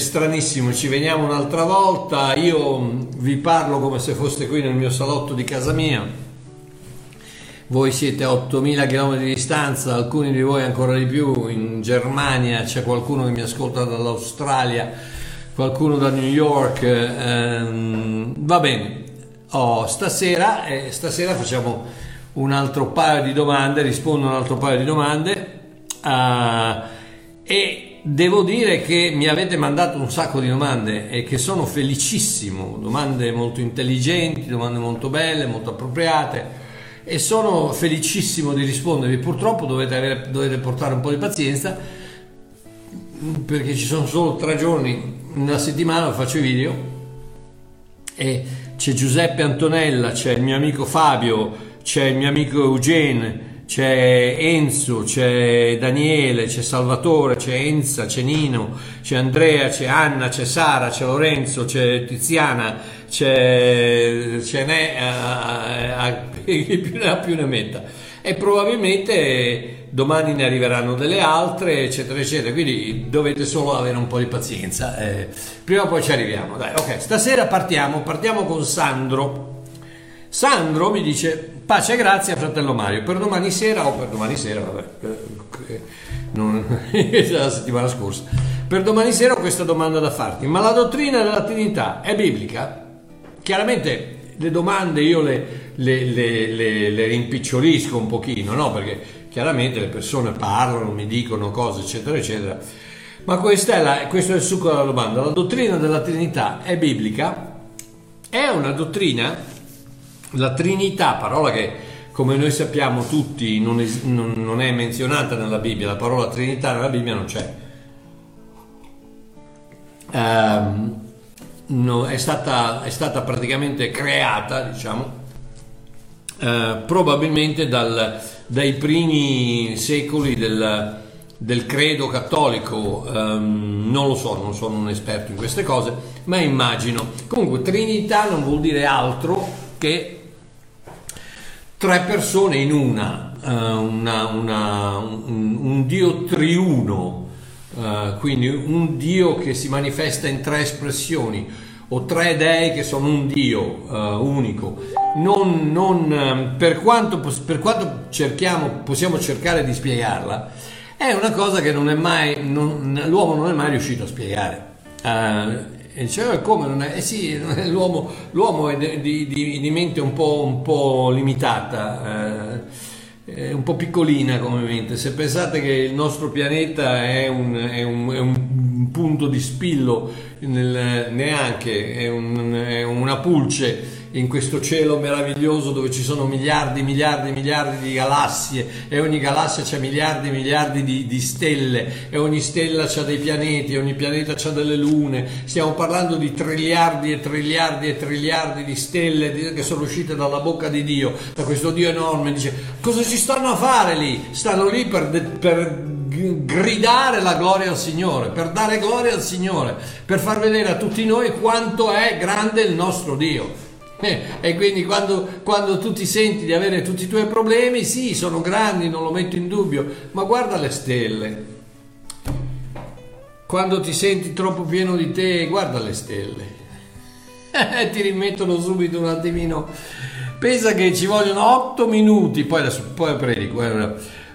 stranissimo, ci veniamo un'altra volta, io vi parlo come se foste qui nel mio salotto di casa mia. Voi siete a 8000 km di distanza, alcuni di voi ancora di più, in Germania c'è qualcuno che mi ascolta dall'Australia, qualcuno da New York. Ehm, va bene, oh, stasera, eh, stasera facciamo un altro paio di domande, rispondo a un altro paio di domande uh, e devo dire che mi avete mandato un sacco di domande e che sono felicissimo, domande molto intelligenti, domande molto belle, molto appropriate e sono felicissimo di rispondervi. Purtroppo dovete, avere, dovete portare un po' di pazienza perché ci sono solo tre giorni nella settimana faccio i video e c'è Giuseppe Antonella, c'è il mio amico Fabio, c'è il mio amico Eugene, c'è Enzo, c'è Daniele, c'è Salvatore, c'è Enza, c'è Nino, c'è Andrea, c'è Anna, c'è Sara, c'è Lorenzo, c'è Tiziana, c'è, c'è ne, eh, eh, più ne ha più ne metta. E probabilmente domani ne arriveranno delle altre, eccetera, eccetera. Quindi dovete solo avere un po' di pazienza. Eh, prima o poi ci arriviamo. Dai, ok, stasera partiamo, partiamo con Sandro. Sandro mi dice pace e grazie fratello Mario, per domani sera o per domani sera, vabbè, non, la settimana scorsa, per domani sera ho questa domanda da farti, ma la dottrina della Trinità è biblica? Chiaramente le domande io le, le, le, le rimpicciolisco un pochino, no? Perché chiaramente le persone parlano, mi dicono cose, eccetera, eccetera. Ma questa è la, questo è il succo della domanda. La dottrina della Trinità è biblica? È una dottrina la Trinità, parola che come noi sappiamo tutti non, es- non, è menzionata nella Bibbia, la parola Trinità nella Bibbia non c'è. Um, no, è, stata, è, stata, praticamente creata, diciamo, uh, probabilmente dal, dai primi secoli del, del credo cattolico, um, non lo so, non sono un esperto in queste cose, ma immagino. Comunque, Trinità non vuol dire altro che tre persone in una, uh, una, una un, un, Dio triuno, uh, quindi un Dio che si manifesta in tre espressioni o tre dei che sono un Dio uh, unico. Non, non, ehm, per, quanto, per quanto cerchiamo, possiamo cercare di spiegarla, è una cosa che non mai, non, l'uomo non è mai riuscito a spiegare. E diceva come non è? Eh sì, l'uomo, l'uomo è di, di, di, mente un po', un po limitata, eh, un po' piccolina come mente. Se pensate che il nostro pianeta è un, è un, è un punto di spillo, nel, neanche, è, un, è una pulce in questo cielo meraviglioso dove ci sono miliardi, miliardi, miliardi di galassie e ogni galassia ha miliardi, miliardi di, di, stelle e ogni stella ha dei pianeti, ogni pianeta ha delle lune. Stiamo parlando di triliardi e triliardi e triliardi di stelle che sono uscite dalla bocca di Dio, da questo Dio enorme. Dice, cosa ci stanno a fare lì? Stanno lì per, per gridare la gloria al Signore, per dare gloria al Signore, per far vedere a tutti noi quanto è grande il nostro Dio. Eh, e quindi quando, quando, tu ti senti di avere tutti i tuoi problemi, sì, sono grandi, non lo metto in dubbio, ma guarda le stelle. Quando ti senti troppo pieno di te, guarda le stelle. ti rimettono subito un attimino. Pensa che ci vogliono 8 minuti, poi adesso poi predico. Eh,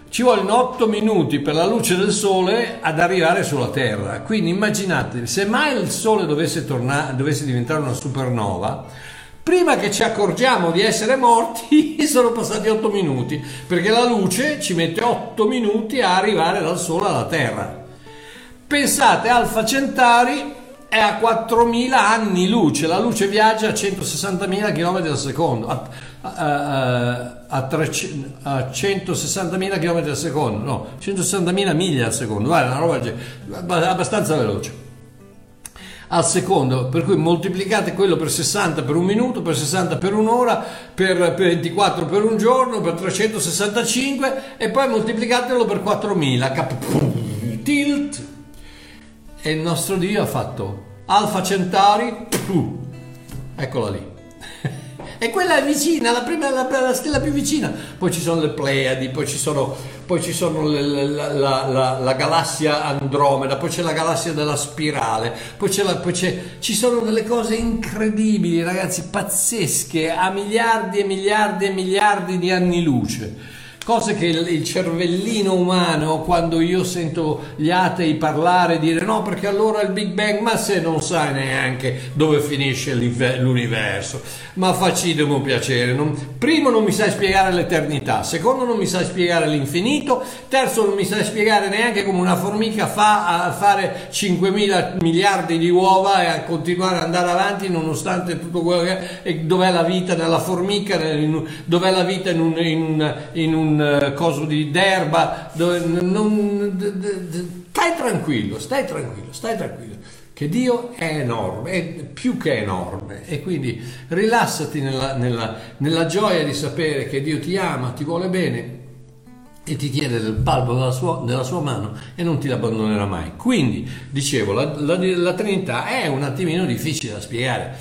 ci vogliono 8 minuti per la luce del sole ad arrivare sulla Terra. Quindi immaginate, se mai il sole dovesse, tornare, dovesse diventare una supernova, Prima che ci accorgiamo di essere morti sono passati 8 minuti, perché la luce ci mette 8 minuti a arrivare dal Sole alla Terra. Pensate, Alfa Centauri è a 4.000 anni luce, la luce viaggia a 160.000 km al secondo, a, a, a, a 160.000 km al secondo, no, 160.000 miglia al secondo, guarda, una roba abbastanza veloce al secondo, per cui moltiplicate quello per 60 per un minuto, per 60 per un'ora, per, per 24 per un giorno, per 365 e poi moltiplicatelo per 4000, cap- tilt e il nostro Dio ha fatto Alfa Centauri, eccola lì. E quella è vicina, la, prima, la, la stella più vicina. Poi ci sono le Pleiadi, poi ci sono, poi ci sono le, la, la, la, galassia Andromeda, poi c'è la galassia della spirale, poi, c'è poi c'è, ci sono delle cose incredibili, ragazzi, pazzesche, a miliardi e miliardi e miliardi di anni luce cose che il, cervellino umano, quando io sento gli atei parlare, dire no perché allora il Big Bang, ma se non sai neanche dove finisce l'universo, ma facitemi un piacere, non, primo non mi sai spiegare l'eternità, secondo non mi sai spiegare l'infinito, terzo non mi sai spiegare neanche come una formica fa a fare 5 mila miliardi di uova e a continuare ad andare avanti nonostante tutto quello che è, dov'è la vita nella formica, dov'è la vita in un, in un, in un uh, coso di d'erba, dove non, stai tranquillo, stai tranquillo, stai tranquillo, che Dio è enorme, è più che enorme e quindi rilassati nella, nella, nella gioia di sapere che Dio ti ama, ti vuole bene e ti tiene del palmo della sua, della sua, mano e non ti abbandonerà mai. Quindi, dicevo, la, la, la, Trinità è un attimino difficile da spiegare.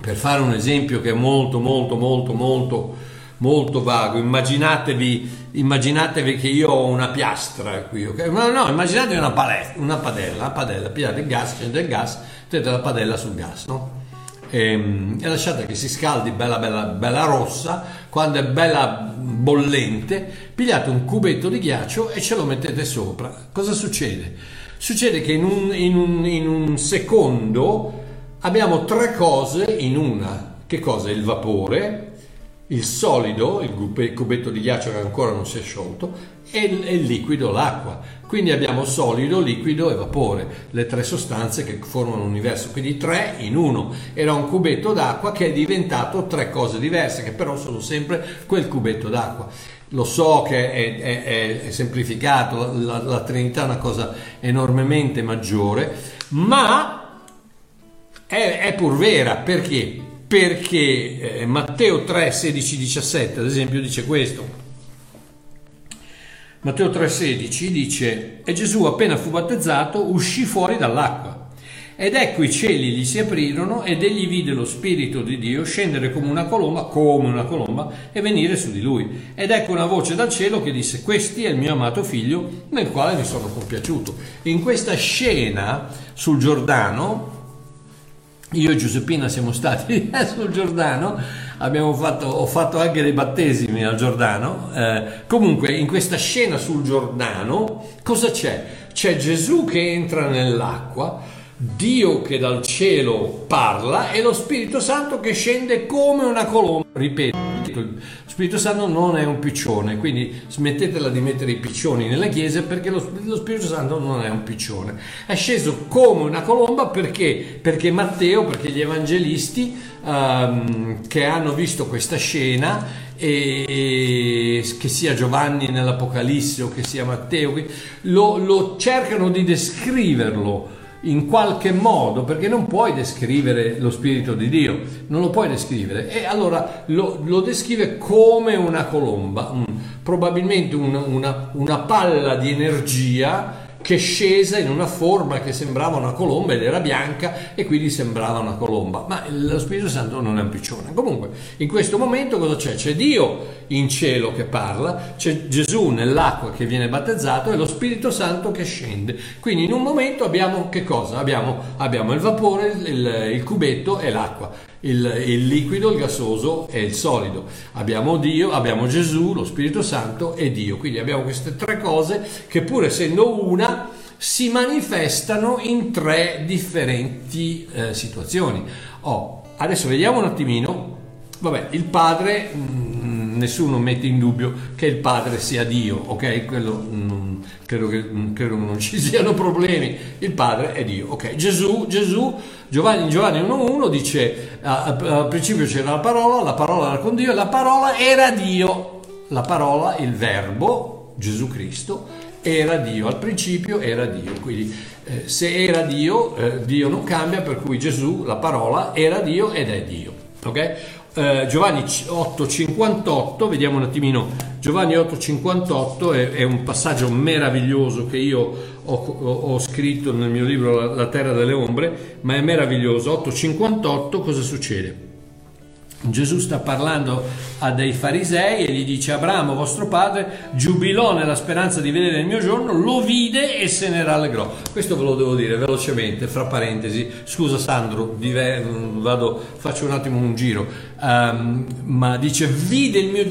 Per fare un esempio che è molto, molto, molto, molto molto vago. Immaginatevi, immaginatevi che io ho una piastra qui, ok? No, no, immaginatevi una, palestra, una padella, padella, pigliate il gas, accendete il gas, mettete la padella sul gas, no? E, ehm, e, lasciate che si scaldi bella, bella, bella rossa, quando è bella bollente, pigliate un cubetto di ghiaccio e ce lo mettete sopra. Cosa succede? Succede che in un, in un, in un secondo abbiamo tre cose in una. Che cosa? Il vapore, il solido, il cubetto di ghiaccio che ancora non si è sciolto, e il, liquido, l'acqua. Quindi abbiamo solido, liquido e vapore, le tre sostanze che formano l'universo. Quindi tre in uno. Era un cubetto d'acqua che è diventato tre cose diverse, che però sono sempre quel cubetto d'acqua. Lo so che è, è, è semplificato, la, la Trinità è una cosa enormemente maggiore, ma è, è pur vera perché perché eh, Matteo 3, 16, 17 ad esempio dice questo. Matteo 3, 16 dice, e Gesù appena fu battezzato uscì fuori dall'acqua. Ed ecco i cieli gli si aprirono ed egli vide lo Spirito di Dio scendere come una colomba, come una colomba, e venire su di lui. Ed ecco una voce dal cielo che disse, questi è il mio amato figlio nel quale mi sono compiaciuto. In questa scena sul Giordano, io e Giuseppina siamo stati sul Giordano, fatto, ho fatto anche dei battesimi al Giordano. Eh, comunque, in questa scena sul Giordano, cosa c'è? C'è Gesù che entra nell'acqua, Dio che dal cielo parla e lo Spirito Santo che scende come una colomba. Ripeto lo Spirito Santo non è un piccione, quindi smettetela di mettere i piccioni nella chiesa perché lo, lo Spirito Santo non è un piccione. È sceso come una colomba perché? Perché Matteo, perché gli evangelisti um, che hanno visto questa scena e, che sia Giovanni nell'Apocalisse o che sia Matteo, lo, lo cercano di descriverlo in qualche modo, perché non puoi descrivere lo Spirito di Dio, non lo puoi descrivere, e allora lo, lo descrive come una colomba, un, probabilmente un, una, una palla di energia che scesa in una forma che sembrava una colomba ed era bianca e quindi sembrava una colomba, ma lo Spirito Santo non è un piccione. Comunque, in questo momento cosa c'è? C'è Dio in cielo che parla, c'è Gesù nell'acqua che viene battezzato e lo Spirito Santo che scende. Quindi in un momento abbiamo che cosa? Abbiamo, abbiamo il vapore, il, il cubetto e l'acqua il, il, liquido, il gassoso e il solido. Abbiamo Dio, abbiamo Gesù, lo Spirito Santo e Dio. Quindi abbiamo queste tre cose che pur essendo una si manifestano in tre differenti eh, situazioni. Oh, adesso vediamo un attimino. Vabbè, il Padre, mm, nessuno mette in dubbio che il Padre sia Dio, ok? Quello mh, mm, credo, che, mm, credo non ci siano problemi. Il Padre è Dio, ok? Gesù, Gesù Giovanni, Giovanni 1.1 dice al principio c'era la parola, la parola era con Dio la parola era Dio. La parola, il verbo, Gesù Cristo, era Dio. Al principio era Dio. Quindi eh, se era Dio, eh, Dio non cambia, per cui Gesù, la parola, era Dio ed è Dio. Ok? Eh, Giovanni 8,58, vediamo un attimino, Giovanni 8,58 è, è, un passaggio meraviglioso che io ho, ho, scritto nel mio libro La terra delle ombre, ma è meraviglioso. 8,58 cosa succede? Gesù sta parlando a dei farisei e gli dice Abramo vostro padre giubilò nella speranza di vedere il mio giorno, lo vide e se ne rallegrò. Questo ve lo devo dire velocemente, fra parentesi. Scusa Sandro, vado, faccio un attimo un giro. Um, ma dice vide il mio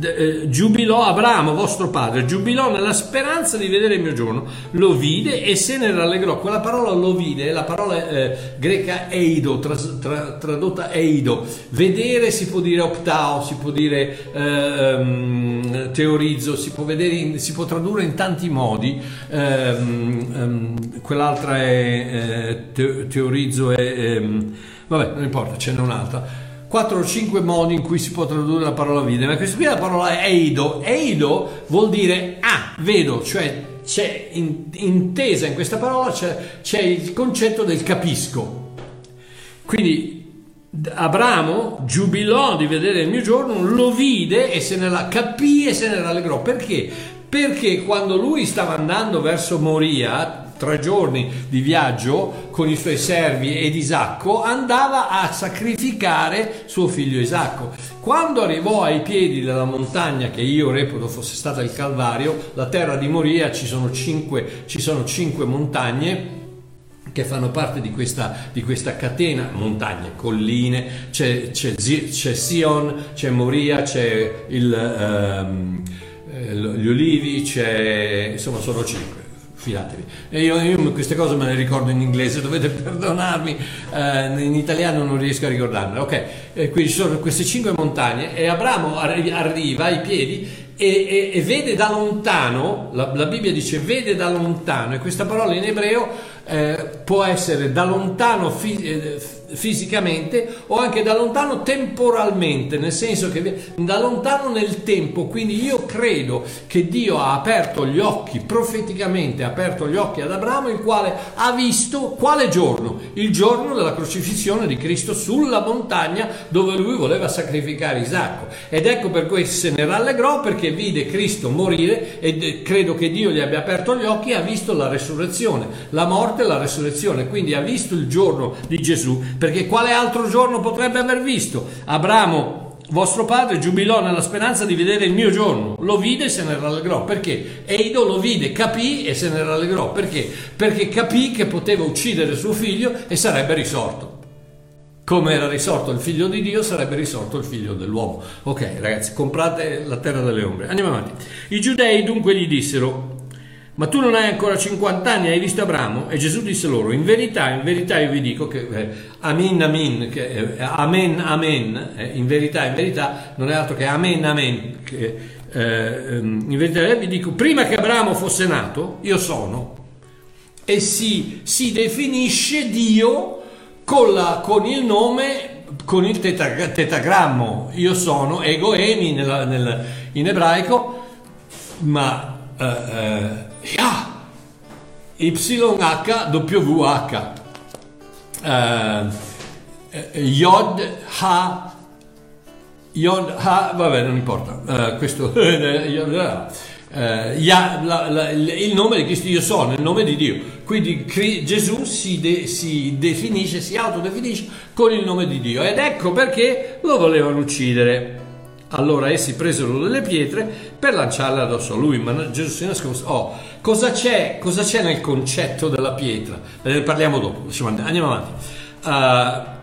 eh, giubilò Abramo vostro padre, giubilò nella speranza di vedere il mio giorno, lo vide e se ne rallegrò. Quella parola lo vide è la parola eh, greca eido, tras, tra, tradotta eido. Vedere si può dire optao, si può dire eh, teorizzo, si può, vedere, si può tradurre in tanti modi. Um, um, quell'altra è eh, teorizzo e ehm, vabbè, non importa, ce n'è un'altra. 4 o 5 modi in cui si può tradurre la parola vide, ma questa qui è la parola eido. Eido vuol dire ah, vedo, cioè c'è in, intesa in questa parola c'è, c'è il concetto del capisco. Quindi Abramo giubilò di vedere il mio giorno, lo vide e se ne la capì e se ne rallegrò. Perché? Perché quando lui stava andando verso Moria, tre giorni di viaggio con i suoi servi ed Isacco, andava a sacrificare suo figlio Isacco. Quando arrivò ai piedi della montagna che io reputo fosse stata il Calvario, la terra di Moria, ci sono cinque, ci sono cinque montagne che fanno parte di questa, di questa catena, montagne, colline, c'è, c'è, c'è, Sion, c'è Moria, c'è il, um, gli olivi, c'è, insomma sono cinque. Fidatevi. Io, io, queste cose me le ricordo in inglese, dovete perdonarmi, eh, in italiano non riesco a ricordarmele. Ok, e qui ci sono queste cinque montagne e Abramo arriva ai piedi e, e, e vede da lontano, la, la Bibbia dice vede da lontano, e questa parola in ebreo eh, può essere da lontano fi- eh, fisicamente o anche da lontano temporalmente, nel senso che da lontano nel tempo. Quindi io credo che Dio ha aperto gli occhi, profeticamente ha aperto gli occhi ad Abramo, il quale ha visto quale giorno? Il giorno della crocifissione di Cristo sulla montagna dove lui voleva sacrificare Isacco. Ed ecco per cui se ne rallegrò perché vide Cristo morire e credo che Dio gli abbia aperto gli occhi e ha visto la resurrezione, la morte e la resurrezione. Quindi ha visto il giorno di Gesù perché quale altro giorno potrebbe aver visto? Abramo, vostro padre, giubilò nella speranza di vedere il mio giorno, lo vide e se ne rallegrò. Perché? Eido lo vide, capì e se ne rallegrò. Perché? Perché capì che poteva uccidere suo figlio e sarebbe risorto. Come era risorto il figlio di Dio, sarebbe risorto il figlio dell'uomo. Ok, ragazzi, comprate la terra delle ombre. Andiamo avanti. I giudei dunque gli dissero: ma tu non hai ancora 50 anni, hai visto Abramo? E Gesù disse loro, in verità, in verità io vi dico che eh, amin, amin, che, eh, amen, amen, eh, in verità, in verità, non è altro che amen, amen, che, eh, ehm, in verità vi dico, prima che Abramo fosse nato, io sono, e si, si definisce Dio con, la, con, il nome, con il tetagrammo, io sono, ego emi nella, nel, in ebraico, ma... Uh, Yah, YHWH, uh, Yod Ha, Yod Ha, vabbè non importa, uh, questo, uh, ya, la, la, il nome di Cristo io sono, il nome di Dio. Quindi Gesù si, de, si, definisce, si autodefinisce con il nome di Dio ed ecco perché lo volevano uccidere. Allora essi presero delle pietre per lanciarle addosso a lui, ma Gesù si nascose. Oh, cosa c'è, cosa c'è nel concetto della pietra? Ne parliamo dopo, andiamo avanti. Uh,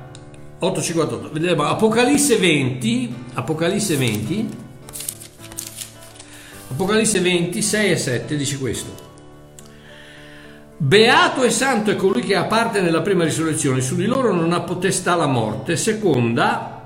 8.58, vediamo Apocalisse 20, Apocalisse 20, Apocalisse 20, 6 e 7 dice questo. Beato e santo è colui che ha parte nella prima risurrezione, su di loro non ha potestà la morte, seconda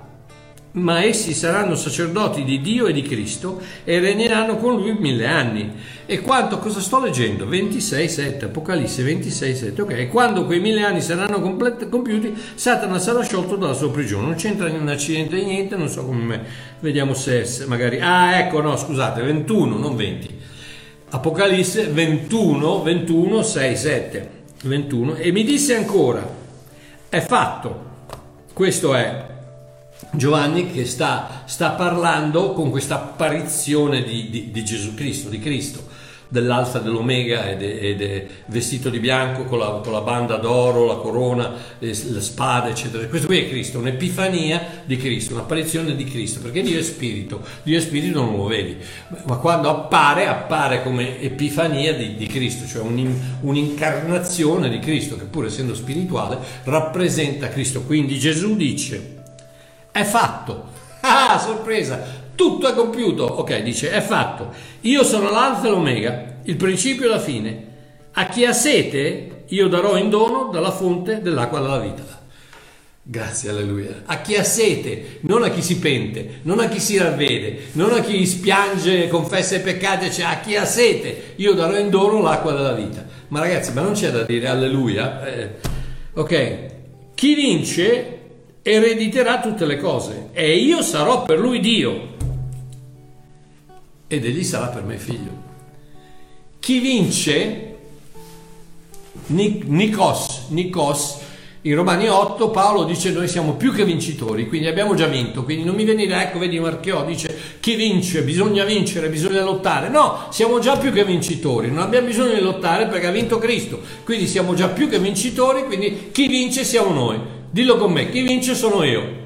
ma essi saranno sacerdoti di Dio e di Cristo e regneranno con lui mille anni. E quanto, cosa sto leggendo? 26, 7, Apocalisse 26, 7, ok. Quando quei mille anni saranno complet- compiuti, Satana sarà sciolto dalla sua prigione. Non c'entra in un accidente niente, non so come me. Vediamo se magari... Ah, ecco, no, scusate, 21, non 20. Apocalisse 21, 21, 6, 7. 21. E mi disse ancora, è fatto. Questo è Giovanni che sta, sta, parlando con questa apparizione di, di, di, Gesù Cristo, di Cristo. dell'alfa dell'omega ed è, ed è vestito di bianco con la, con la, banda d'oro, la corona, le, le spade, eccetera. Questo qui è Cristo, un'epifania di Cristo, un'apparizione di Cristo, perché Dio è spirito, Dio è spirito non lo vedi, ma quando appare, appare come epifania di, di Cristo, cioè un, un'incarnazione di Cristo che pur essendo spirituale rappresenta Cristo. Quindi Gesù dice, è fatto, ah, sorpresa, tutto è compiuto. Ok, dice, è fatto. Io sono l'alfa e l'omega, il principio e la fine. A chi ha sete, io darò in dono dalla fonte dell'acqua della vita. Grazie, alleluia. A chi ha sete, non a chi si pente, non a chi si ravvede, non a chi spiange, confessa i peccati, cioè a chi ha sete, io darò in dono l'acqua della vita. Ma ragazzi, ma non c'è da dire alleluia. Eh, ok, chi vince erediterà tutte le cose e io sarò per lui Dio. Ed egli sarà per me figlio. Chi vince, Nikos, Nikos, in Romani 8 Paolo dice noi siamo più che vincitori, quindi abbiamo già vinto, quindi non mi venire, ecco vedi Marchiò dice chi vince, bisogna vincere, bisogna lottare, no, siamo già più che vincitori, non abbiamo bisogno di lottare perché ha vinto Cristo, quindi siamo già più che vincitori, quindi chi vince siamo noi, dillo con me, chi vince sono io,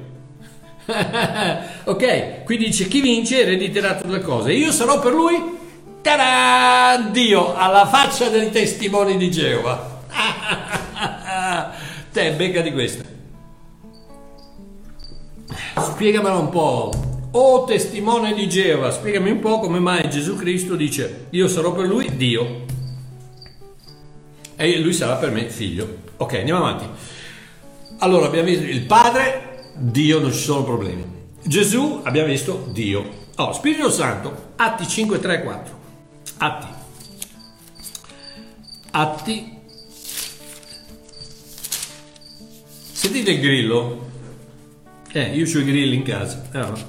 ok, qui dice chi vince erediterà tutte le cose. Io sarò per lui, tarà, Dio, alla faccia dei testimoni di Geova. Te, becca di questa. Spiegamela un po'. Oh testimone di Geova, spiegami un po' come mai Gesù Cristo dice io sarò per lui Dio e lui sarà per me figlio. Ok, andiamo avanti. Allora abbiamo visto il padre Dio non ci sono problemi. Gesù, abbiamo visto, Dio. Oh, Spirito Santo, Atti 5, 3, 4. Atti. Atti. Sentite il grillo? Eh, io ho i grilli in casa. Allora.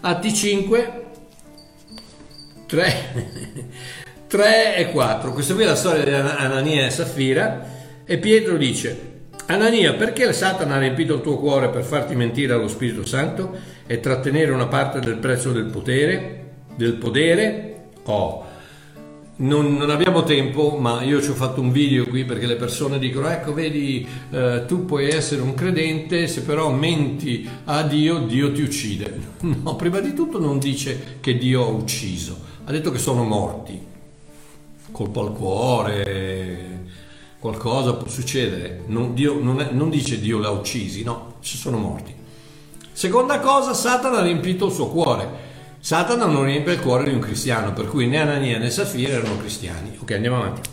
Atti 5, 3, 3 e 4. Questa qui è la storia di Anania e Saffira. E Pietro dice, Anania, perché Satana ha riempito il tuo cuore per farti mentire allo Spirito Santo e trattenere una parte del prezzo del potere? Del podere? Oh, non, non, abbiamo tempo, ma io ci ho fatto un video qui perché le persone dicono: Ecco, vedi, eh, tu puoi essere un credente, se però menti a Dio, Dio ti uccide. No, prima di tutto non dice che Dio ha ucciso, ha detto che sono morti. Colpo al cuore, qualcosa può succedere, non, Dio, non, è, non dice Dio l'ha uccisi, no, ci sono morti. Seconda cosa, Satana ha riempito il suo cuore. Satana non riempie il cuore di un cristiano, per cui né Anania né Safira erano cristiani. Ok, andiamo avanti.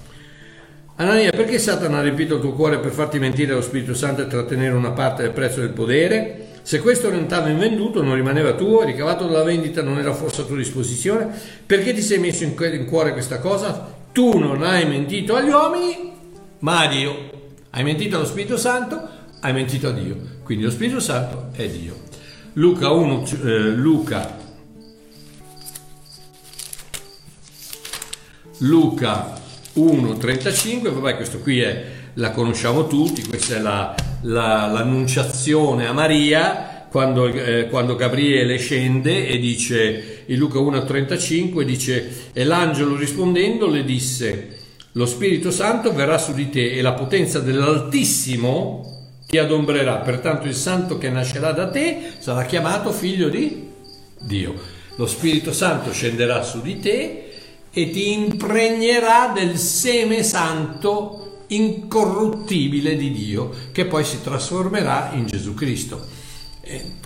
Anania, perché Satana ha riempito il tuo cuore per farti mentire allo Spirito Santo e trattenere una parte del prezzo del podere? Se questo t'hanno invenduto, non rimaneva tuo, ricavato dalla vendita non era forse a tua disposizione, perché ti sei messo in cuore questa cosa? Tu non hai mentito agli uomini, ma a Dio. Hai mentito allo Spirito Santo, hai mentito a Dio. Quindi lo Spirito Santo è Dio. Luca 1, eh, Luca, Luca 1,35, vabbè questo qui è, la conosciamo tutti, questa è la, la, l'annunciazione a Maria quando, eh, quando, Gabriele scende e dice, in Luca 1,35 dice, e l'angelo rispondendo le disse, lo Spirito Santo verrà su di te e la potenza dell'Altissimo ti adombrerà. Pertanto il santo che nascerà da te sarà chiamato figlio di Dio. Lo Spirito Santo scenderà su di te e ti impregnerà del seme santo incorruttibile di Dio, che poi si trasformerà in Gesù Cristo.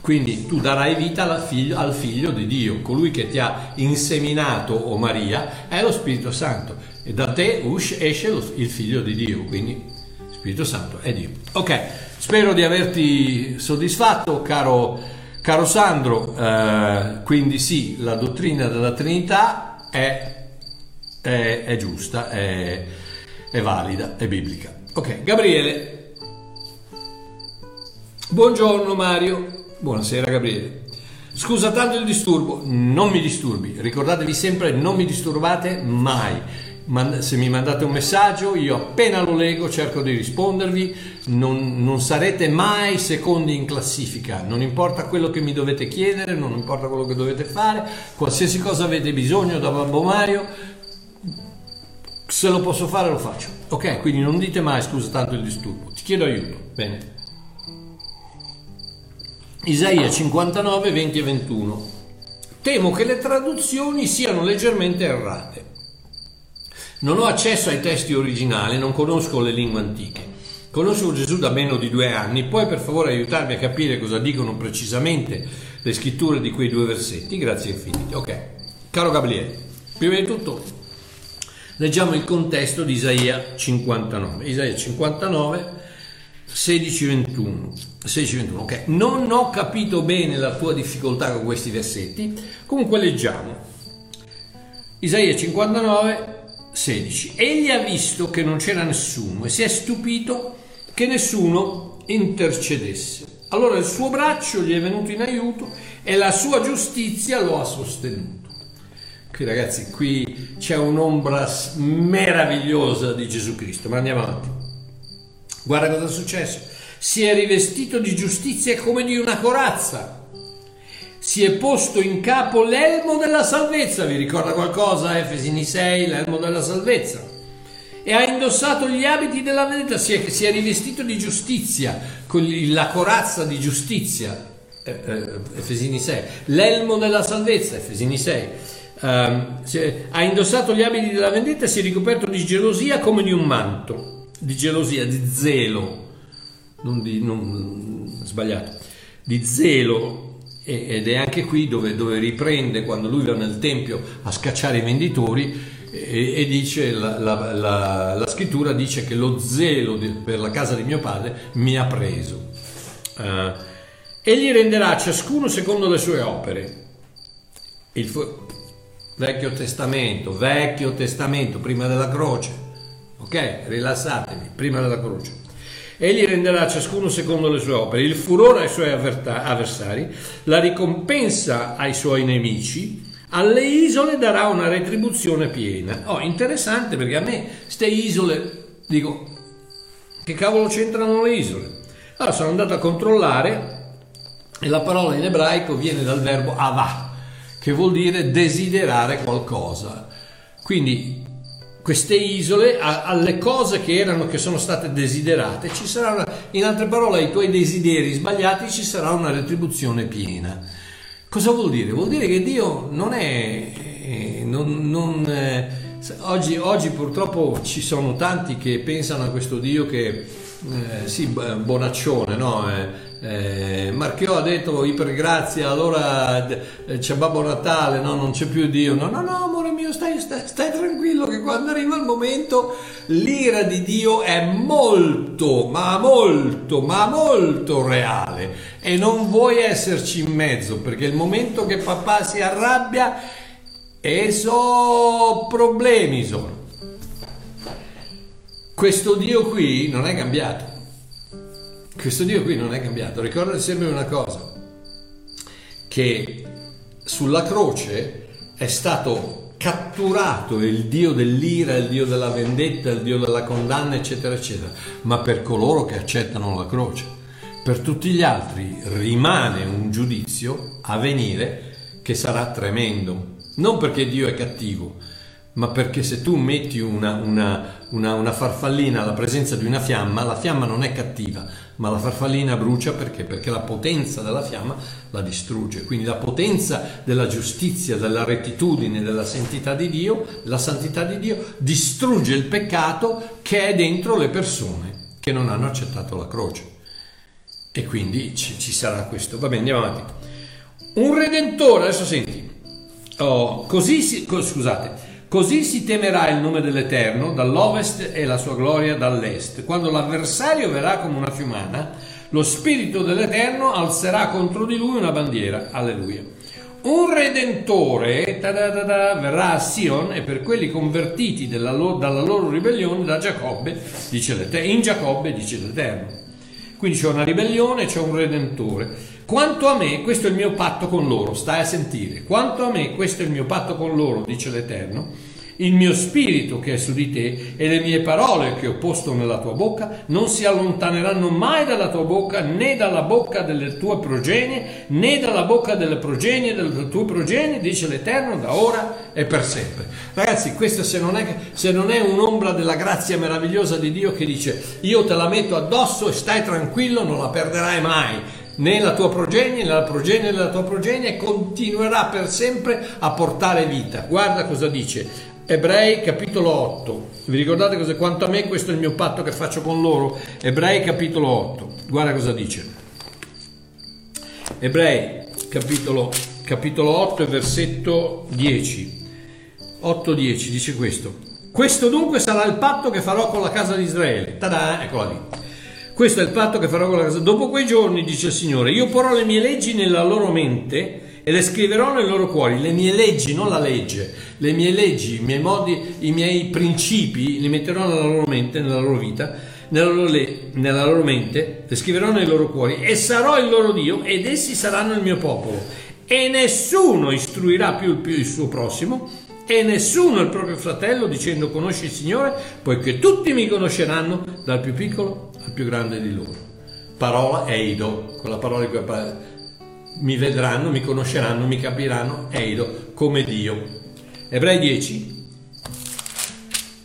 Quindi tu darai vita al figlio, al figlio, di Dio, colui che ti ha inseminato, o Maria, è lo Spirito Santo e da te esce il figlio di Dio, quindi Spirito Santo è Dio. Ok, spero di averti soddisfatto, caro, caro Sandro. Eh, quindi sì, la dottrina della Trinità è, è, è giusta, è, è valida, è biblica. Ok, Gabriele. Buongiorno Mario. Buonasera Gabriele. Scusa tanto il disturbo, non mi disturbi, ricordatevi sempre non mi disturbate mai se mi mandate un messaggio, io appena lo leggo cerco di rispondervi, non, non, sarete mai secondi in classifica, non importa quello che mi dovete chiedere, non importa quello che dovete fare, qualsiasi cosa avete bisogno da Babbo Mario, Se lo posso fare lo faccio. Ok, quindi non dite mai scusa tanto il disturbo, ti chiedo aiuto. Bene. Isaia 59, 20 e 21. Temo che le traduzioni siano leggermente errate. Non ho accesso ai testi originali, non conosco le lingue antiche. Conosco Gesù da meno di due anni, puoi per favore aiutarmi a capire cosa dicono precisamente le scritture di quei due versetti? Grazie infinite. Ok, caro Gabriele, prima di tutto leggiamo il contesto di Isaia 59. Isaia 59, 16-21. 16-21. Ok, non ho capito bene la tua difficoltà con questi versetti, comunque leggiamo. Isaia 59, 16. Egli ha visto che non c'era nessuno e si è stupito che nessuno intercedesse. Allora il suo braccio gli è venuto in aiuto e la sua giustizia lo ha sostenuto. Qui ragazzi, qui c'è un'ombra meravigliosa di Gesù Cristo, ma andiamo avanti. Guarda cosa è successo. Si è rivestito di giustizia come di una corazza. Si è posto in capo l'elmo della salvezza. Vi ricorda qualcosa? Efesini 6, l'elmo della salvezza e ha indossato gli abiti della vendetta, si è, si è rivestito di giustizia, con la corazza di giustizia, eh, eh, Efesini 6, l'elmo della salvezza, Efesini 6. Um, è, ha indossato gli abiti della vendetta si è ricoperto di gelosia come di un manto, di gelosia, di zelo, non di non, sbagliato, di zelo ed è anche qui dove, dove riprende quando lui va nel tempio a scacciare i venditori e, e dice la, la, la, la, scrittura dice che lo zelo di, per la casa di mio padre mi ha preso. Uh, egli renderà ciascuno secondo le sue opere. Il fu- Vecchio Testamento, Vecchio Testamento, prima della croce. Ok? Rilassatevi, prima della croce. Egli renderà ciascuno secondo le sue opere, il furore ai suoi avversari, la ricompensa ai suoi nemici, alle isole darà una retribuzione piena. Oh, interessante perché a me ste isole, dico, che cavolo c'entrano le isole? Allora sono andato a controllare e la parola in ebraico viene dal verbo avà, che vuol dire desiderare qualcosa. Quindi queste isole, alle cose che erano, che sono state desiderate, ci sarà una, in altre parole, ai tuoi desideri sbagliati ci sarà una retribuzione piena. Cosa vuol dire? Vuol dire che Dio non è... Eh, non, non, eh, oggi, oggi, purtroppo ci sono tanti che pensano a questo Dio che... Eh, sì, bonaccione, no? Eh, eh, Marchiò ha detto ipergrazia, allora eh, c'è Babbo Natale, no, non c'è più Dio. No, no, no, amore mio, stai, stai, stai, tranquillo che quando arriva il momento l'ira di Dio è molto, ma molto, ma molto reale e non vuoi esserci in mezzo perché il momento che papà si arrabbia e so problemi sono. Questo Dio qui non è cambiato. Questo Dio qui non è cambiato. Ricordati sempre una cosa, che sulla croce è stato catturato il Dio dell'ira, il Dio della vendetta, il Dio della condanna, eccetera, eccetera, ma per coloro che accettano la croce. Per tutti gli altri rimane un giudizio a venire che sarà tremendo. Non perché Dio è cattivo, ma perché se tu metti una, una, una, una, farfallina alla presenza di una fiamma, la fiamma non è cattiva, ma la farfallina brucia perché? Perché la potenza della fiamma la distrugge. Quindi la potenza della giustizia, della rettitudine, della santità di Dio, la santità di Dio distrugge il peccato che è dentro le persone che non hanno accettato la croce. E quindi ci, ci sarà questo. Va bene, andiamo avanti. Un redentore, adesso senti. Oh, così si, scusate, Così si temerà il nome dell'Eterno dall'ovest e la sua gloria dall'est. Quando l'avversario verrà come una fiumana, lo spirito dell'Eterno alzerà contro di lui una bandiera. Alleluia. Un redentore verrà a Sion e per quelli convertiti loro, dalla loro ribellione da Giacobbe, in Giacobbe dice l'Eterno. Quindi c'è una ribellione, c'è un redentore. Quanto a me, questo è il mio patto con loro, stai a sentire. Quanto a me, questo è il mio patto con loro, dice l'Eterno. Il mio spirito che è su di te e le mie parole che ho posto nella tua bocca non si allontaneranno mai dalla tua bocca, né dalla bocca delle tue progenie, né dalla bocca delle progenie delle tue progenie, dice l'Eterno, da ora e per sempre. Ragazzi, questo se non, è, se non è un'ombra della grazia meravigliosa di Dio che dice io te la metto addosso e stai tranquillo, non la perderai mai, né la tua progenie, né la progenie della tua progenie continuerà per sempre a portare vita. Guarda cosa dice Ebrei capitolo 8. Vi ricordate cosa, quanto a me questo è il mio patto che faccio con loro? Ebrei capitolo 8. Guarda cosa dice. Ebrei capitolo, capitolo 8 e versetto 10. 8-10 dice questo. Questo dunque sarà il patto che farò con la casa di Israele. Tada, eccola lì. Questo è il patto che farò con la casa. Dopo quei giorni, dice il Signore, io porrò le mie leggi nella loro mente e le scriverò nei loro cuori. Le mie leggi, non la legge, le mie leggi, i miei modi, i miei principi li metterò nella loro mente, nella loro vita, nella loro, le, nella loro mente, le scriverò nei loro cuori e sarò il loro Dio ed essi saranno il mio popolo. E nessuno istruirà più più il suo prossimo e nessuno il proprio fratello dicendo conosci il Signore, poiché tutti mi conosceranno dal più piccolo al più grande di loro. Parola Eido, con la parola di cui mi vedranno, mi conosceranno, mi capiranno, Eido, come Dio. Ebrei 10.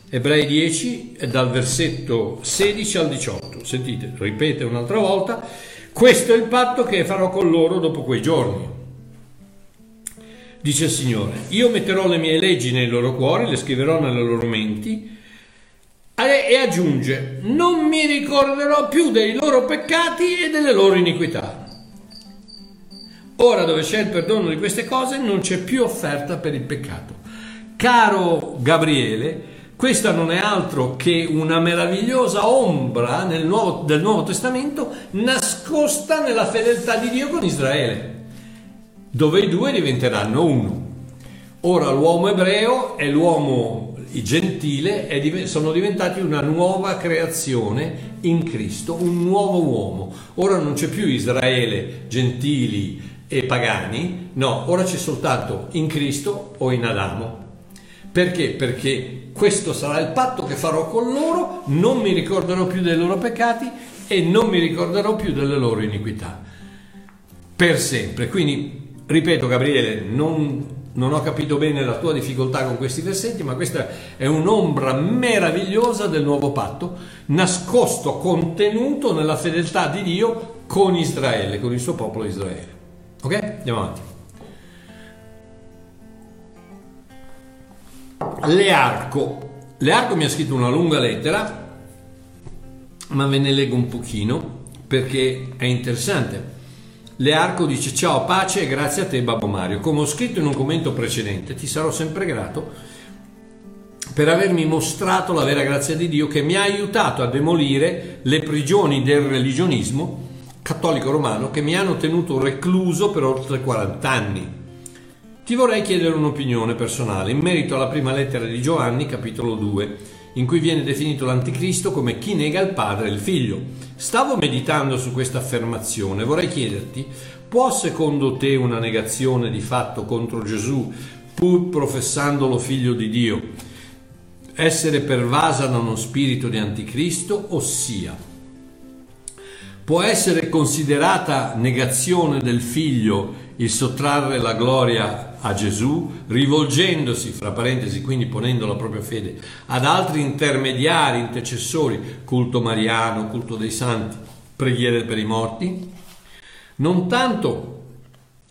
Ebrei 10 dal versetto 16 al 18. Sentite, ripete un'altra volta. Questo è il patto che farò con loro dopo quei giorni. Dice il Signore, io metterò le mie leggi nei loro cuori, le scriverò nelle loro menti e aggiunge, non mi ricorderò più dei loro peccati e delle loro iniquità. Ora dove c'è il perdono di queste cose non c'è più offerta per il peccato. Caro Gabriele, questa non è altro che una meravigliosa ombra nel Nuovo, del Nuovo Testamento nascosta nella fedeltà di Dio con Israele, dove i due diventeranno uno. Ora l'uomo ebreo e l'uomo gentile sono diventati una nuova creazione in Cristo, un nuovo uomo. Ora non c'è più Israele, gentili, e pagani, no, ora c'è soltanto in Cristo o in Adamo. Perché? Perché questo sarà il patto che farò con loro, non mi ricorderò più dei loro peccati e non mi ricorderò più delle loro iniquità. Per sempre. Quindi, ripeto Gabriele, non, non ho capito bene la tua difficoltà con questi versetti, ma questa è un'ombra meravigliosa del nuovo patto, nascosto, contenuto nella fedeltà di Dio con Israele, con il suo popolo Israele. Ok? Andiamo avanti. Learco. Learco mi ha scritto una lunga lettera, ma ve ne leggo un pochino perché è interessante. Learco dice ciao pace e grazie a te Babbo Mario. Come ho scritto in un commento precedente, ti sarò sempre grato per avermi mostrato la vera grazia di Dio che mi ha aiutato a demolire le prigioni del religionismo cattolico romano che mi hanno tenuto recluso per oltre 40 anni. Ti vorrei chiedere un'opinione personale in merito alla prima lettera di Giovanni, capitolo 2, in cui viene definito l'anticristo come chi nega il padre e il figlio. Stavo meditando su questa affermazione, vorrei chiederti, può secondo te una negazione di fatto contro Gesù, pur professandolo figlio di Dio, essere pervasa da uno spirito di anticristo, ossia Può essere considerata negazione del figlio il sottrarre la gloria a Gesù, rivolgendosi, fra parentesi, quindi ponendo la propria fede, ad altri intermediari, intercessori, culto mariano, culto dei santi, preghiere per i morti? Non tanto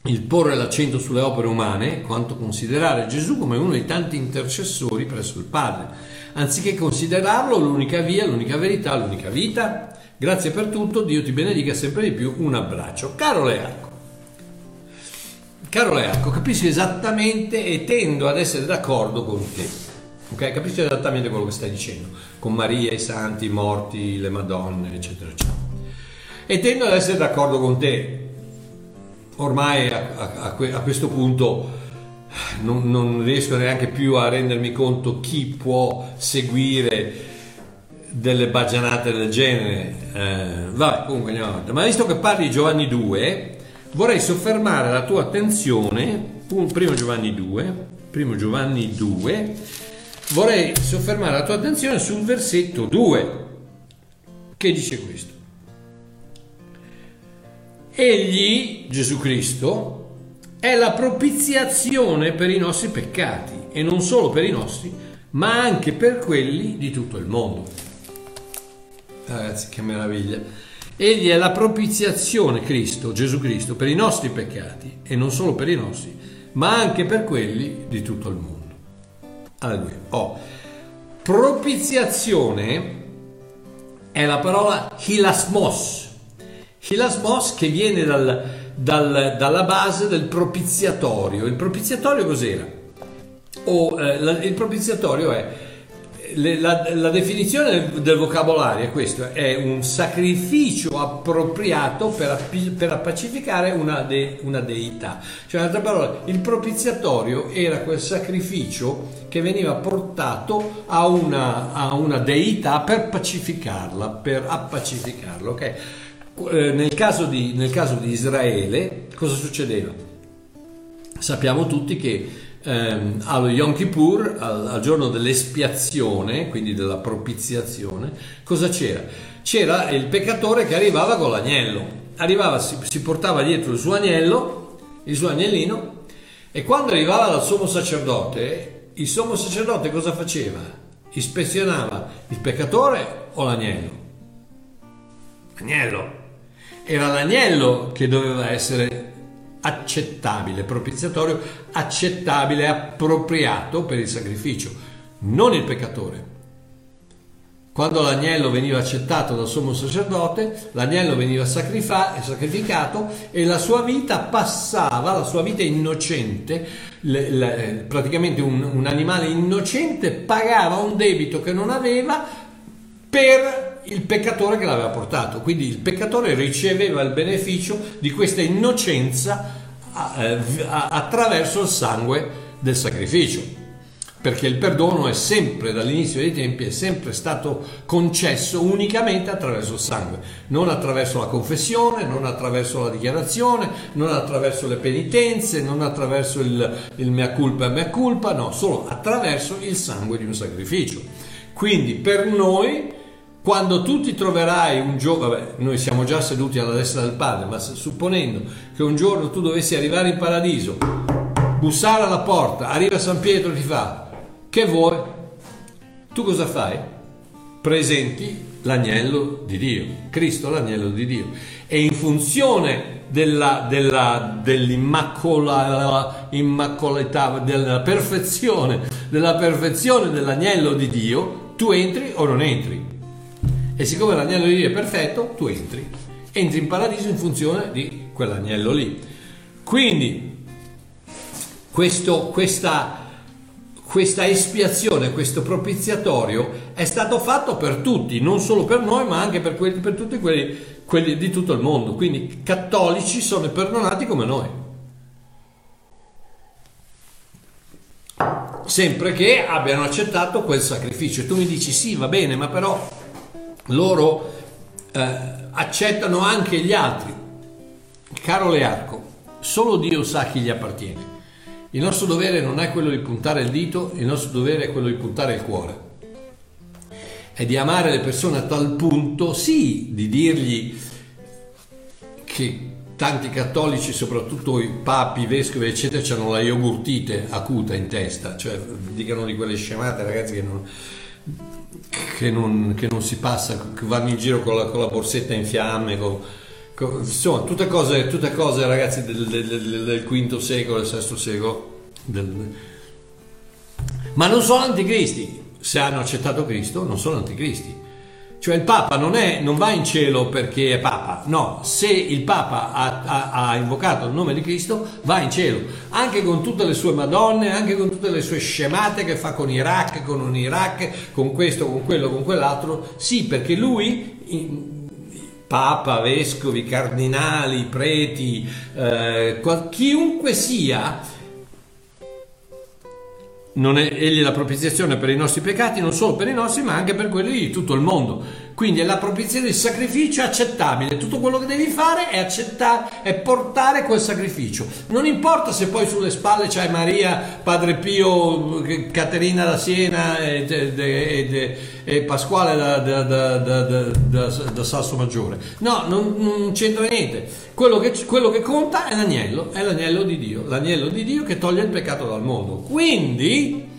il porre l'accento sulle opere umane, quanto considerare Gesù come uno dei tanti intercessori presso il Padre, anziché considerarlo l'unica via, l'unica verità, l'unica vita Grazie per tutto, Dio ti benedica sempre di più. Un abbraccio. Caro Learco, caro Learco, capisci esattamente e tendo ad essere d'accordo con te. Ok? Capisci esattamente quello che stai dicendo, con Maria, i santi, i morti, le Madonne, eccetera, eccetera. E tendo ad essere d'accordo con te. Ormai a, a, a questo punto non, non riesco neanche più a rendermi conto chi può seguire delle bagianate del genere. Eh, vabbè, comunque andiamo avanti. Ma visto che parli di Giovanni 2, vorrei soffermare la tua attenzione, primo Giovanni 2, primo Giovanni 2, vorrei soffermare la tua attenzione sul versetto 2, che dice questo. Egli, Gesù Cristo, è la propiziazione per i nostri peccati e non solo per i nostri, ma anche per quelli di tutto il mondo. Ragazzi, che meraviglia. Egli è la propiziazione, Cristo, Gesù Cristo, per i nostri peccati e non solo per i nostri, ma anche per quelli di tutto il mondo. Alleluia. Oh. Propiziazione è la parola hilasmos. Hilasmos che viene dal, dal, dalla base del propiziatorio. Il propiziatorio cos'era? O, eh, il propiziatorio è la, la, definizione del, del, vocabolario è questo, è un sacrificio appropriato per, per appacificare una, de, una, deità. Cioè, in altre parole, il propiziatorio era quel sacrificio che veniva portato a una, a una deità per pacificarla, per appacificarla. Okay? Eh, nel, caso di, nel caso di Israele, cosa succedeva? Sappiamo tutti che ehm, allo Yom Kippur, al, al, giorno dell'espiazione, quindi della propiziazione, cosa c'era? C'era il peccatore che arrivava con l'agnello, arrivava, si, si portava dietro il suo agnello, il suo agnellino, e quando arrivava dal sommo sacerdote, il sommo sacerdote cosa faceva? Ispezionava il peccatore o l'agnello? Agnello. Era l'agnello che doveva essere accettabile, propiziatorio, accettabile, appropriato per il sacrificio, non il peccatore. Quando l'agnello veniva accettato dal sommo sacerdote, l'agnello veniva sacrificato e la sua vita passava, la sua vita innocente, le, le, praticamente un, un animale innocente pagava un debito che non aveva per il peccatore che l'aveva portato. Quindi il peccatore riceveva il beneficio di questa innocenza eh, attraverso il sangue del sacrificio perché il perdono è sempre, dall'inizio dei tempi, è sempre stato concesso unicamente attraverso il sangue, non attraverso la confessione, non attraverso la dichiarazione, non attraverso le penitenze, non attraverso il, il mea culpa mea culpa, no, solo attraverso il sangue di un sacrificio. Quindi per noi, quando tu ti troverai un giorno, vabbè, noi siamo già seduti alla destra del Padre, ma supponendo che un giorno tu dovessi arrivare in paradiso, bussare alla porta, arriva San Pietro e ti fa che vuoi? Tu cosa fai? Presenti l'agnello di Dio, Cristo l'agnello di Dio. E in funzione della, della, dell'immacolatà, della perfezione, della perfezione dell'agnello di Dio, tu entri o non entri. E siccome l'agnello Dio è perfetto, tu entri. Entri in paradiso in funzione di quell'agnello lì. Quindi, questo, questa questa espiazione, questo propiziatorio è stato fatto per tutti, non solo per noi, ma anche per, quelli, per tutti quelli, quelli di tutto il mondo. Quindi cattolici sono perdonati come noi. Sempre che abbiano accettato quel sacrificio. E tu mi dici sì, va bene, ma però loro eh, accettano anche gli altri. Caro Learco, solo Dio sa chi gli appartiene. Il nostro dovere non è quello di puntare il dito, il nostro dovere è quello di puntare il cuore. È di amare le persone a tal punto, sì, di dirgli che tanti cattolici, soprattutto i papi, i vescovi, eccetera, hanno la yogurtite acuta in testa, cioè dicano di quelle scemate, ragazzi, che non, che non, che non si passa, che vanno in giro con la, con la borsetta in fiamme, con, insomma, tutte cose, tutte cose ragazzi del, del, del, V secolo, del VI secolo. Del... Ma non sono anticristi. Se hanno accettato Cristo, non sono anticristi. Cioè il Papa non, è, non va in cielo perché è Papa, no, se il Papa ha, ha, ha, invocato il nome di Cristo va in cielo, anche con tutte le sue madonne, anche con tutte le sue scemate che fa con Iraq, con un Iraq, con questo, con quello, con quell'altro, sì, perché lui papa, vescovi, cardinali, preti, eh, chiunque sia, non è egli la propiziazione per i nostri peccati, non solo per i nostri, ma anche per quelli di tutto il mondo. Quindi è la propizione, il sacrificio accettabile. Tutto quello che devi fare è accettare, è portare quel sacrificio. Non importa se poi sulle spalle c'hai Maria, Padre Pio, Caterina da Siena e, e, e, e Pasquale da, da, da, da, Sasso Maggiore. No, non, non c'entra niente. Quello che, quello che conta è l'agnello, è l'agnello di Dio, l'agnello di Dio che toglie il peccato dal mondo. Quindi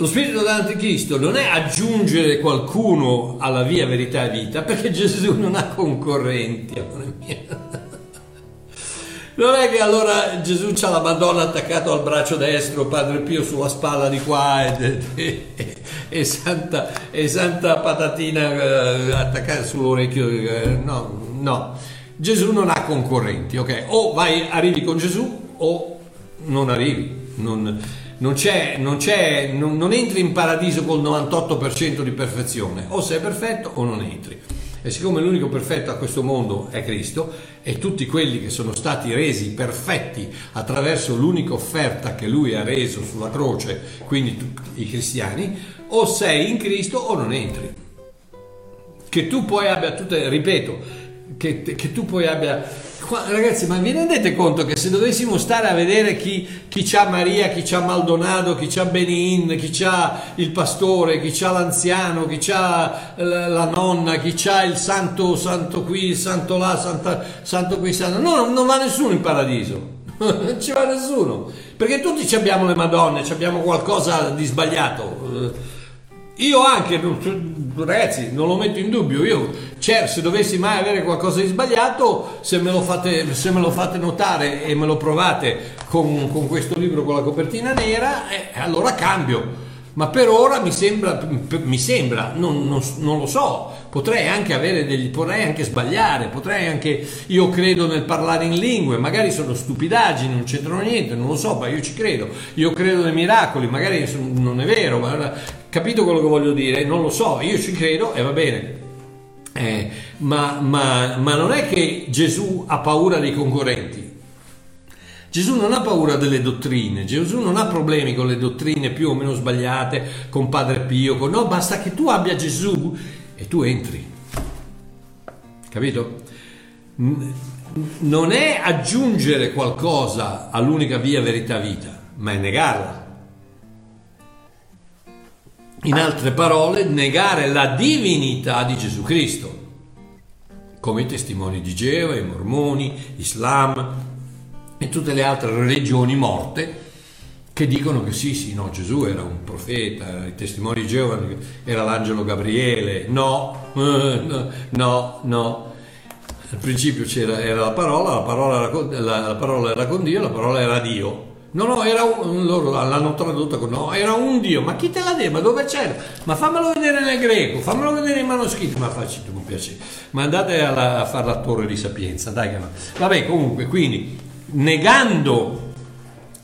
lo spirito dell'anticristo non è aggiungere qualcuno alla via verità e vita, perché Gesù non ha concorrenti, amore mio. Non è che allora Gesù ha la Madonna attaccata al braccio destro, Padre Pio sulla spalla di qua e, e, e, Santa, e Santa, Patatina eh, attaccata sull'orecchio. Eh, no, no. Gesù non ha concorrenti, ok? O vai, arrivi con Gesù o non arrivi. Non, non, c'è, non, c'è, non, non entri in paradiso col 98% di perfezione, o sei perfetto o non entri. E siccome l'unico perfetto a questo mondo è Cristo e tutti quelli che sono stati resi perfetti attraverso l'unica offerta che lui ha reso sulla croce, quindi i cristiani, o sei in Cristo o non entri. Che tu poi abbia tutte, ripeto, che, che tu poi abbia ragazzi, ma vi rendete conto che se dovessimo stare a vedere chi, chi c'ha Maria, chi c'ha Maldonado, chi c'ha Benin, chi c'ha il pastore, chi c'ha l'anziano, chi c'ha la, la nonna, chi c'ha il santo, santo qui, il santo là, santa, santo qui, santo... No, non va nessuno in paradiso. non ci va nessuno. Perché tutti abbiamo le madonne, abbiamo qualcosa di sbagliato io anche, ragazzi, non lo metto in dubbio, io cioè, se dovessi mai avere qualcosa di sbagliato, se me lo fate, se me lo fate notare e me lo provate con, con questo libro con la copertina nera, eh, allora cambio. Ma per ora mi sembra, mi sembra non, non, non, lo so, potrei anche avere degli, potrei anche sbagliare, potrei anche, io credo nel parlare in lingue, magari sono stupidaggini, non c'entrano niente, non lo so, ma io ci credo, io credo nei miracoli, magari non è vero, ma capito quello che voglio dire? Non lo so, io ci credo e va bene. Eh, ma, ma, ma non è che Gesù ha paura dei concorrenti, Gesù non ha paura delle dottrine, Gesù non ha problemi con le dottrine più o meno sbagliate, con Padre Pio, con... no, basta che tu abbia Gesù e tu entri. Capito? Non è aggiungere qualcosa all'unica via verità vita, ma è negarla. In altre parole, negare la divinità di Gesù Cristo, come i testimoni di Geova, i mormoni, Islam, e tutte le altre religioni morte che dicono che sì, sì, no, Gesù era un profeta, i testimoni di Geova era l'angelo Gabriele, no, no, no. Al principio c'era, era la parola, la parola era, la, la parola era con Dio, la parola era Dio. No, no, era un, loro l'hanno tradotto con no, era un Dio, ma chi te l'ha detto? Ma dove c'era? Ma fammelo vedere nel greco, fammelo vedere in manoscritto, ma facci tu un piacere. Ma andate alla, a fare la torre di sapienza, dai che no. Vabbè, comunque, quindi negando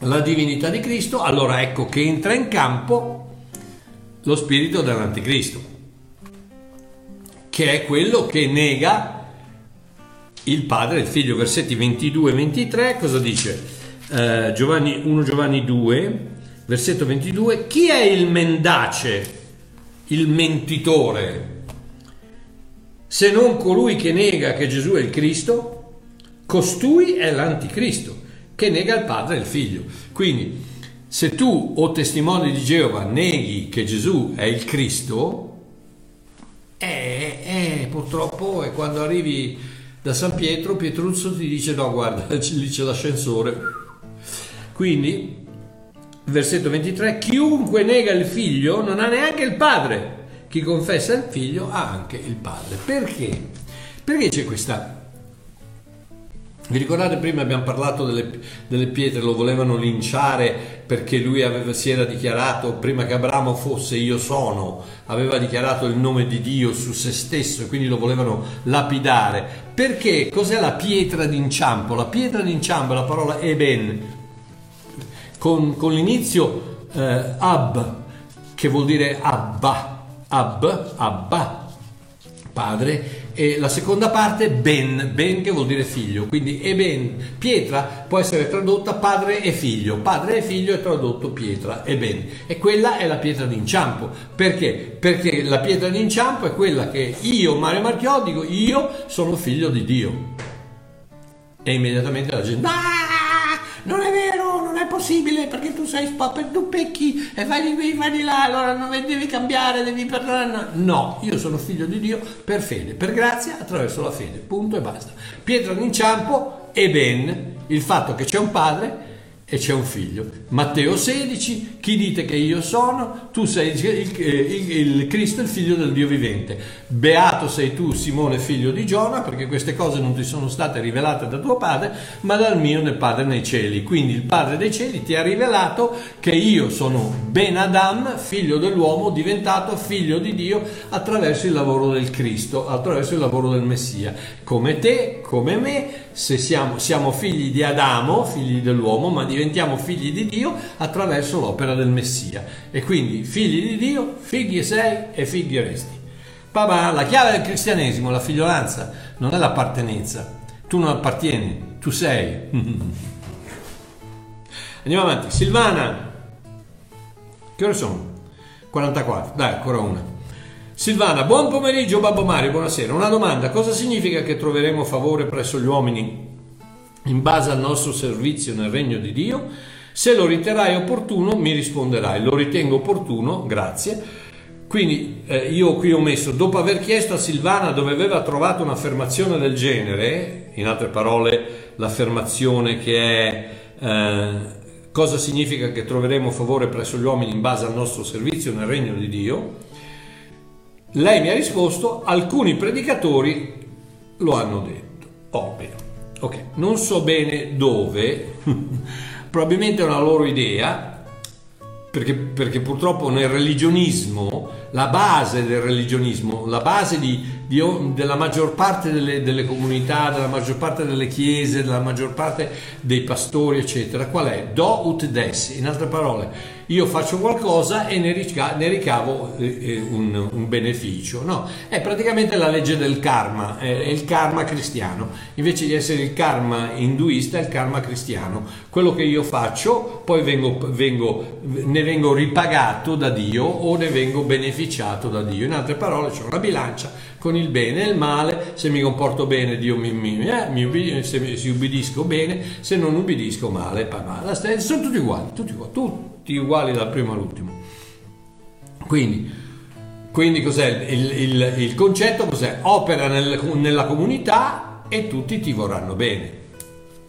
la divinità di Cristo, allora ecco che entra in campo lo spirito dell'anticristo, che è quello che nega il padre il figlio. Versetti 22 e 23, cosa dice? Eh, Giovanni, 1 Giovanni 2, versetto 22, chi è il mendace, il mentitore, se non colui che nega che Gesù è il Cristo? Costui è l'anticristo che nega il padre e il figlio. Quindi, se tu o testimone di Geova neghi che Gesù è il Cristo, eh, eh, purtroppo è quando arrivi da San Pietro, Pietruzzo ti dice no, guarda, lì c'è l'ascensore. Quindi, versetto 23, chiunque nega il figlio non ha neanche il padre. Chi confessa il figlio ha anche il padre. Perché? Perché c'è questa vi ricordate prima abbiamo parlato delle, delle, pietre, lo volevano linciare perché lui aveva, si era dichiarato, prima che Abramo fosse io sono, aveva dichiarato il nome di Dio su se stesso e quindi lo volevano lapidare. Perché? Cos'è la pietra d'inciampo? La pietra d'inciampo è la parola Eben, con, con l'inizio eh, Ab, che vuol dire Abba, Ab, Abba, padre, e la seconda parte ben, ben che vuol dire figlio, quindi eben, pietra può essere tradotta padre e figlio, padre e figlio è tradotto pietra, eben, e quella è la pietra d'inciampo, perché? Perché la pietra d'inciampo è quella che io, Mario Marchiò, dico io sono figlio di Dio. E immediatamente la gente, ah, non è vero, non è possibile perché tu sei spapper, tu pecchi e vai di qui, vai di là, allora non devi cambiare, devi perdonare. No, io sono figlio di Dio per fede, per grazia, attraverso la fede, punto e basta. Pietra d'inciampo e ben il fatto che c'è un padre e c'è un figlio. Matteo 16, chi dite che io sono? Tu sei il, il, il, Cristo, il figlio del Dio vivente. Beato sei tu, Simone, figlio di Giona, perché queste cose non ti sono state rivelate da tuo padre, ma dal mio nel Padre nei cieli. Quindi il Padre dei cieli ti ha rivelato che io sono Ben Adam, figlio dell'uomo, diventato figlio di Dio attraverso il lavoro del Cristo, attraverso il lavoro del Messia. Come te, come me, se siamo, siamo figli di Adamo, figli dell'uomo, ma diventiamo figli di Dio attraverso l'opera del Messia. E quindi figli di Dio, figli sei e figli resti. Papà, la chiave del cristianesimo, la figliolanza, non è l'appartenenza. Tu non appartieni, tu sei. Andiamo avanti. Silvana, che ore sono? 44, dai, ancora una. Silvana, buon pomeriggio Babbo Mario, buonasera. Una domanda, cosa significa che troveremo favore presso gli uomini in base al nostro servizio nel regno di Dio? Se lo riterrai opportuno mi risponderai, lo ritengo opportuno, grazie. Quindi eh, io qui ho messo, dopo aver chiesto a Silvana dove aveva trovato un'affermazione del genere, in altre parole l'affermazione che è eh, cosa significa che troveremo favore presso gli uomini in base al nostro servizio nel regno di Dio, lei mi ha risposto, alcuni predicatori lo hanno detto. Bene. Ok, non so bene dove, probabilmente è una loro idea, perché, perché, purtroppo nel religionismo, la base del religionismo, la base di, di, della maggior parte delle, delle, comunità, della maggior parte delle chiese, della maggior parte dei pastori, eccetera, qual è? Do ut des, in altre parole, io faccio qualcosa e ne, rica- ne ricavo eh, eh, un, un, beneficio. No, è praticamente la legge del karma, è il karma cristiano. Invece di essere il karma induista, è il karma cristiano. Quello che io faccio, poi vengo, vengo, ne vengo ripagato da Dio o ne vengo beneficiato da Dio. In altre parole, c'è una bilancia con il bene e il male. Se mi comporto bene, Dio mi, mi, eh, mi ubbidisco, se, se ubbidisco bene, se non ubbidisco male. Sono tutti uguali, tutti uguali. Tutti tutti uguali dal primo all'ultimo. Quindi, quindi cos'è il, il, il, concetto? Cos'è? Opera nel, nella comunità e tutti ti vorranno bene.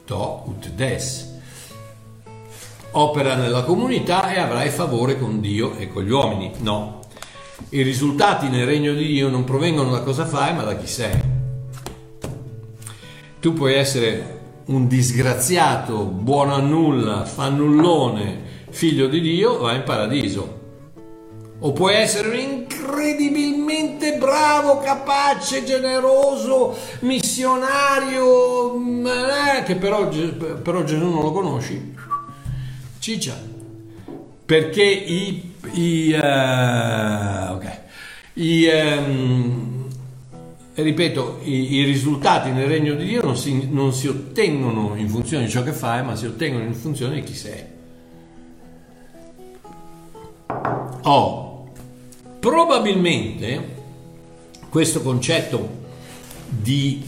To ut des. Opera nella comunità e avrai favore con Dio e con gli uomini. No. I risultati nel regno di Dio non provengono da cosa fai, ma da chi sei. Tu puoi essere un disgraziato, buono a nulla, fannullone, figlio di Dio, va in paradiso. O puoi essere un incredibilmente bravo, capace, generoso, missionario, mm, eh, che però, però Gesù non lo conosci. Ciccia. Perché i, i, uh, okay. I, um, ripeto, i, i, risultati nel regno di Dio non si, non si ottengono in funzione di ciò che fai, ma si ottengono in funzione di chi sei. Oh, probabilmente questo concetto di,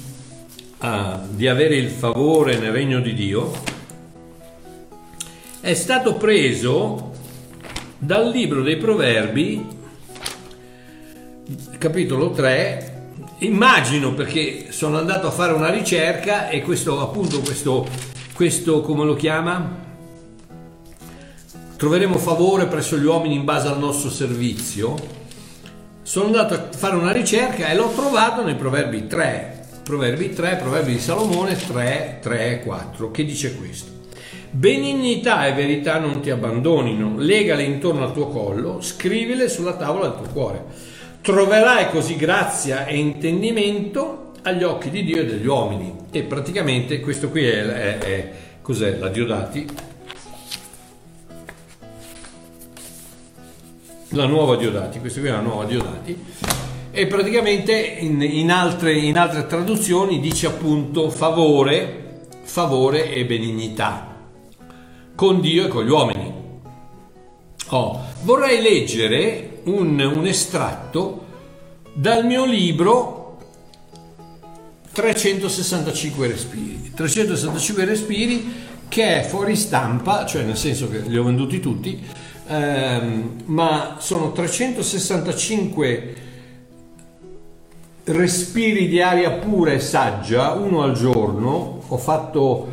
uh, di avere il favore nel regno di Dio è stato preso dal libro dei Proverbi, capitolo 3, immagino perché sono andato a fare una ricerca e questo appunto questo, questo come lo chiama? Troveremo favore presso gli uomini in base al nostro servizio, sono andato a fare una ricerca e l'ho trovato nei Proverbi 3, Proverbi 3, Proverbi di Salomone 3, 3 e 4, che dice questo. Benignità e verità non ti abbandonino, legale intorno al tuo collo, scrivile sulla tavola del tuo cuore. Troverai così grazia e intendimento agli occhi di Dio e degli uomini. E praticamente questo qui è, è, è cos'è? La Diodati, la nuova Diodati, questa qui è la nuova Diodati, e praticamente in, in, altre, in altre traduzioni dice appunto favore, favore e benignità con Dio e con gli uomini. Oh, vorrei leggere un, un estratto dal mio libro 365 respiri. 365 respiri che è fuori stampa, cioè nel senso che li ho venduti tutti, ehm, ma sono 365 respiri di aria pura e saggia, uno al giorno. Ho fatto,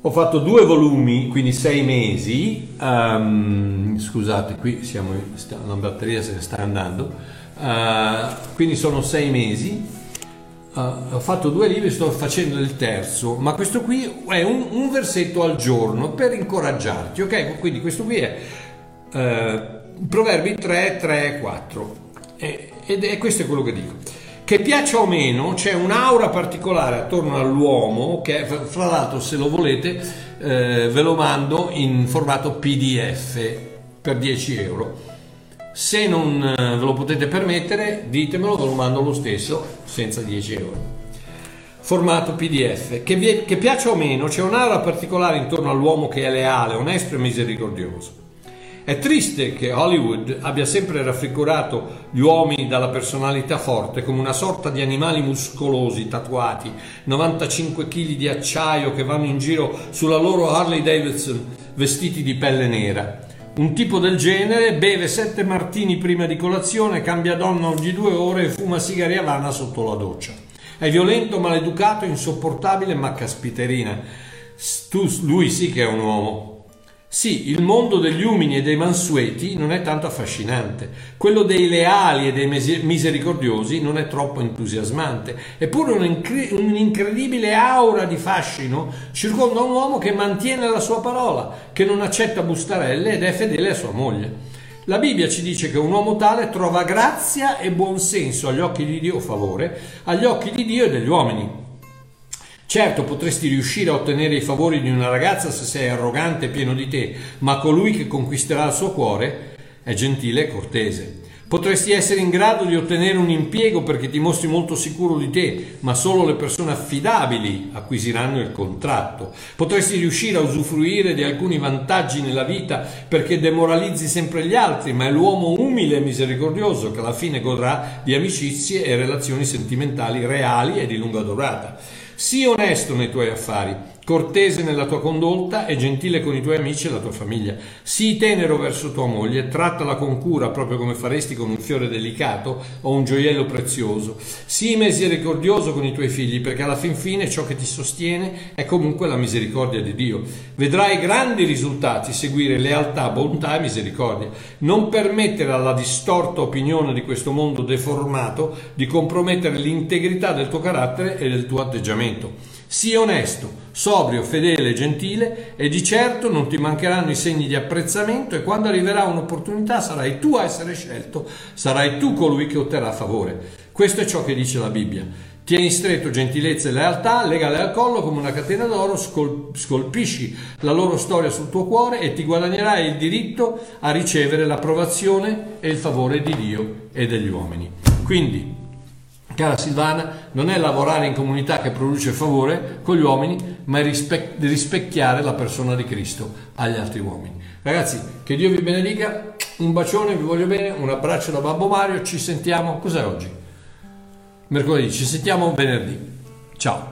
ho fatto due volumi, quindi sei mesi. Um, scusate, qui siamo, la batteria se ne sta andando. Uh, quindi sono sei mesi Uh, ho fatto due libri, sto facendo il terzo, ma questo qui è un, un versetto al giorno per incoraggiarti, ok? Quindi questo qui è uh, Proverbi 3, 3 4 e, ed è questo è quello che dico. Che piaccia o meno, c'è un'aura particolare attorno all'uomo che, fra l'altro, se lo volete, eh, ve lo mando in formato PDF per 10 euro se non eh, ve lo potete permettere, ditemelo, ve lo mando lo stesso, senza 10 euro. Formato PDF. Che, che piaccia o meno, c'è un'aura particolare intorno all'uomo che è leale, onesto e misericordioso. È triste che Hollywood abbia sempre raffigurato gli uomini dalla personalità forte come una sorta di animali muscolosi, tatuati, 95 kg di acciaio che vanno in giro sulla loro Harley Davidson vestiti di pelle nera. Un tipo del genere beve sette martini prima di colazione, cambia donna ogni due ore e fuma sigari Havana sotto la doccia. È violento, maleducato, insopportabile, ma caspiterina. Tu, lui sì che è un uomo. Sì, il mondo degli umini e dei mansueti non è tanto affascinante, quello dei leali e dei misericordiosi non è troppo entusiasmante, eppure un'incredibile aura di fascino circonda un uomo che mantiene la sua parola, che non accetta bustarelle ed è fedele a sua moglie. La Bibbia ci dice che un uomo tale trova grazia e buonsenso agli occhi di Dio, favore, agli occhi di Dio e degli uomini. Certo, potresti riuscire a ottenere i favori di una ragazza se sei arrogante e pieno di te, ma colui che conquisterà il suo cuore è gentile e cortese. Potresti essere in grado di ottenere un impiego perché ti mostri molto sicuro di te, ma solo le persone affidabili acquisiranno il contratto. Potresti riuscire a usufruire di alcuni vantaggi nella vita perché demoralizzi sempre gli altri, ma è l'uomo umile e misericordioso che alla fine godrà di amicizie e relazioni sentimentali reali e di lunga durata. Sii onesto nei tuoi affari, cortese nella tua condotta e gentile con i tuoi amici e la tua famiglia. Sii tenero verso tua moglie, trattala con cura proprio come faresti con un fiore delicato o un gioiello prezioso. Sii misericordioso con i tuoi figli, perché alla fin fine ciò che ti sostiene è comunque la misericordia di Dio. Vedrai grandi risultati seguire lealtà, bontà e misericordia. Non permettere alla distorta opinione di questo mondo deformato di compromettere l'integrità del tuo carattere e del tuo atteggiamento. Sii onesto, sobrio, fedele, gentile e di certo non ti mancheranno i segni di apprezzamento e quando arriverà un'opportunità sarai tu a essere scelto, sarai tu colui che otterrà favore. Questo è ciò che dice la Bibbia. Tieni stretto gentilezza e lealtà, legale al collo come una catena d'oro, scolpisci la loro storia sul tuo cuore e ti guadagnerai il diritto a ricevere l'approvazione e il favore di Dio e degli uomini. Quindi Cara Silvana, non è lavorare in comunità che produce favore con gli uomini, ma è rispe- rispecchiare la persona di Cristo agli altri uomini. Ragazzi, che Dio vi benedica, un bacione, vi voglio bene, un abbraccio da Babbo Mario, ci sentiamo, cos'è oggi? Mercoledì, ci sentiamo venerdì. Ciao.